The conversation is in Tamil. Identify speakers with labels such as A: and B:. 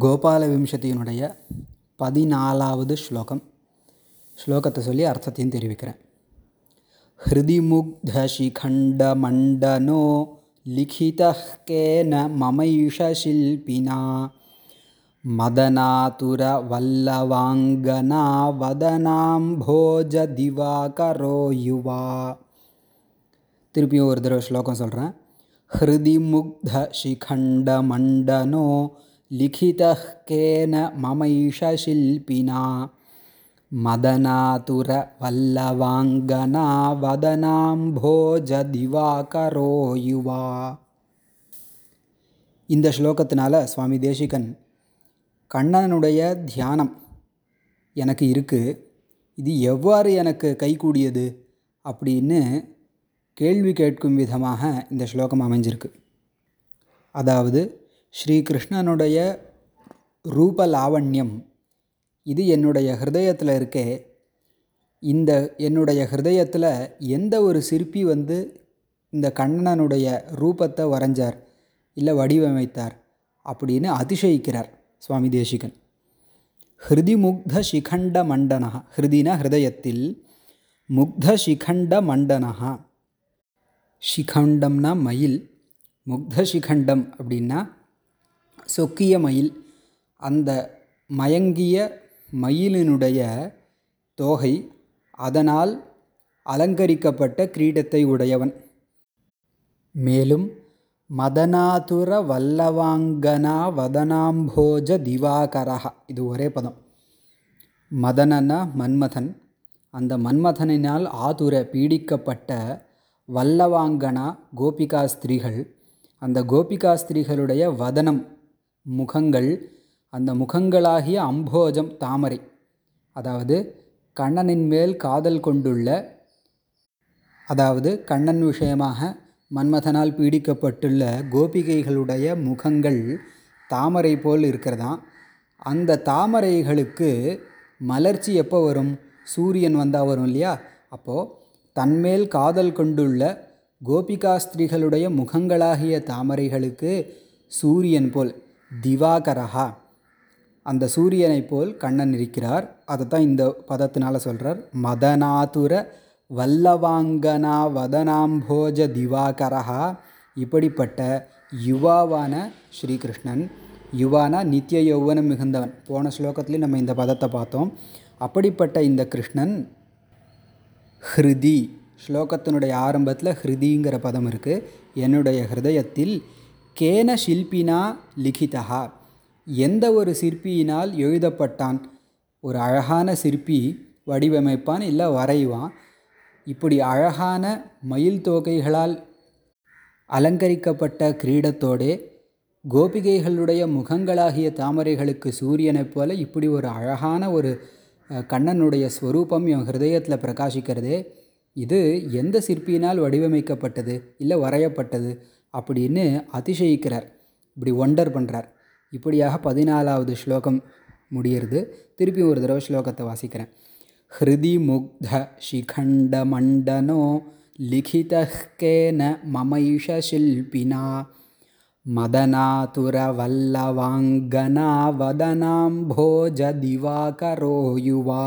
A: கோபால விம்சதியினுடைய பதினாலாவது ஸ்லோகம் ஸ்லோகத்தை சொல்லி அர்த்தத்தையும் தெரிவிக்கிறேன். ஹிருதி முக்த சிகண்ட மண்டனோ லிகித கேன மமைஷ சில்பினா மதனாதுர வல்லவாங்கனா வதனாம்போஜ திவாகரோ யுவா திருப்பியும் ஒரு தடவை ஸ்லோகம் சொல்கிறேன் ஹிருதி முக்த சிகண்ட மண்டனோ கேன மமைஷ சில்பினா மதனாதுர வல்லவாங்கனா வதனாம்போஜ திவாகரோ யுவா இந்த ஸ்லோகத்தினால சுவாமி தேசிகன் கண்ணனுடைய தியானம் எனக்கு இருக்குது இது எவ்வாறு எனக்கு கைகூடியது அப்படின்னு கேள்வி கேட்கும் விதமாக இந்த ஸ்லோகம் அமைஞ்சிருக்கு. அதாவது ஸ்ரீகிருஷ்ணனுடைய ரூப லாவண்யம் இது என்னுடைய ஹிருதயத்தில் இருக்கே. இந்த என்னுடைய ஹிருதயத்தில் எந்த ஒரு சிற்பி வந்து இந்த கண்ணனுடைய ரூபத்தை வரைஞ்சார் இல்லை வடிவமைத்தார் அப்படின்னு அதிசயிக்கிறார் சுவாமி தேசிகன். ஹிருதி முக்த சிகண்ட மண்டனா ஹிருதினா ஹிருதயத்தில் முக்த சிகண்ட மண்டனா சிகண்டம்னா மயில் முக்த சிகண்டம் அப்படின்னா சொக்கிய மயில். அந்த மயங்கிய மயிலினுடைய தோகை அதனால் அலங்கரிக்கப்பட்ட கிரீடத்தை உடையவன். மேலும் மதனாதுர வல்லவாங்கனா வதனாம்போஜ திவாகரஹா. இது ஒரே பதம். மதனனா மன்மதன். அந்த மன்மதனினால் ஆதுர பீடிக்கப்பட்ட வல்லவாங்கனா கோபிகா ஸ்திரீகள். அந்த கோபிகா ஸ்திரீகளுடைய வதனம் முகங்கள் அந்த முகங்களாகிய அம்போஜம் தாமரை அதாவது கண்ணனின் மேல் காதல் கொண்டுள்ள அதாவது கண்ணன் விஷயமாக மன்மதனால் பீடிக்கப்பட்டுள்ள கோபிகைகளுடைய முகங்கள் தாமரை போல் இருக்கிறதாம் அந்த தாமரைகளுக்கு மலர்ச்சி எப்போ வரும்? சூரியன் வந்தால் வரும் இல்லையா? அப்போது தன்மேல் காதல் கொண்டுள்ள கோபிகாஸ்திரிகளுடைய முகங்களாகிய தாமரைகளுக்கு சூரியன் போல். திவாகரஹா. அந்த சூரியனை போல் கண்ணன் இருக்கிறார். அதை தான் இந்த பதத்தினால் சொல்கிறார் மதனாதுர வல்லவாங்கனா வதனாம்போஜ திவாகரஹா. இப்படிப்பட்ட யுவாவான ஸ்ரீகிருஷ்ணன் யுவானா நித்திய யௌவனம் மிகுந்தவன். போன ஸ்லோகத்துலேயும் நம்ம இந்த பதத்தை பார்த்தோம். அப்படிப்பட்ட இந்த கிருஷ்ணன் ஹிருதி. ஸ்லோகத்தினுடைய ஆரம்பத்தில் ஹிருதிங்கிற பதம் இருக்குது என்னுடைய ஹிருதயத்தில் கேன ஷில்பினா லிகிதா எந்த ஒரு சிற்பியினால் எழுதப்பட்டான்? ஒரு அழகான சிற்பி வடிவமைப்பான் இல்லை வரைவான். இப்படி அழகான மயில் தோகைகளால் அலங்கரிக்கப்பட்ட கிரீடத்தோடே கோபிகைகளுடைய முகங்களாகிய தாமரைகளுக்கு சூரியனைப் போல இப்படி ஒரு அழகான ஒரு கண்ணனுடைய ஸ்வரூபம் என் ஹிருதயத்தில் பிரகாசிக்கிறதே. இது எந்த சிற்பியினால் வடிவமைக்கப்பட்டது? இல்லை வரையப்பட்டது? அப்படின்னு அதிசயிக்கிறார். இப்படி ஒண்டர் பண்ணுறார் இப்படியாக பதினாலாவது ஸ்லோகம் முடியிறது திருப்பி ஒரு தடவை ஸ்லோகத்தை வாசிக்கிறேன். ஹிருதி முக்த சிகண்ட மண்டனோ லிகிதேன மமைஷ சில்பினா மதனாதுர வல்லவாங்கனா வதனாம்போஜ திவாகரோ யுவா.